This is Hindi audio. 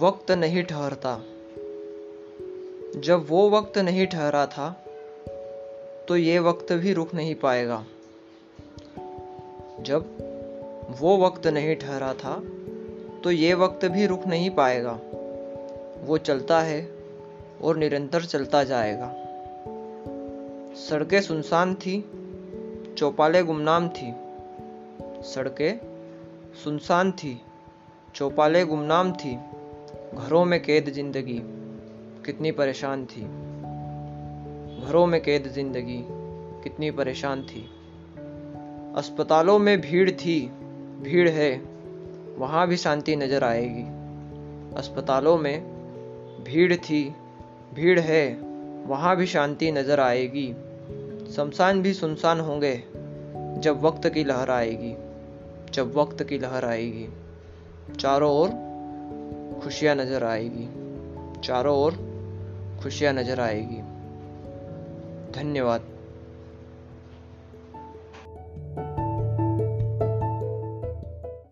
वक्त नहीं ठहरता। जब वो वक्त नहीं ठहरा था तो ये वक्त भी रुक नहीं पाएगा। जब वो वक्त नहीं ठहरा था तो ये वक्त भी रुक नहीं पाएगा। वो चलता है और निरंतर चलता जाएगा। सड़कें सुनसान थी, चौपाले गुमनाम थी। सड़कें सुनसान थी, चौपाले गुमनाम थी। घरों में कैद ज़िंदगी। कितनी परेशान थी। घरों में कैद ज़िंदगी। कितनी परेशान थी। अस्पतालों में भीड़ थी। भीड़ है। वहाँ भी शांति नज़र आएगी। अस्पतालों में भीड़ थी। भीड़ है। वहाँ भी शांति नज़र आएगी। शमशान भी सुनसान होंगे। जब वक्त की लहर आएगी। जब वक्त की लहर आएगी। चारों ओर खुशियाँ नज़र आएगी। चारों ओर खुशियाँ नज़र आएगी। धन्यवाद।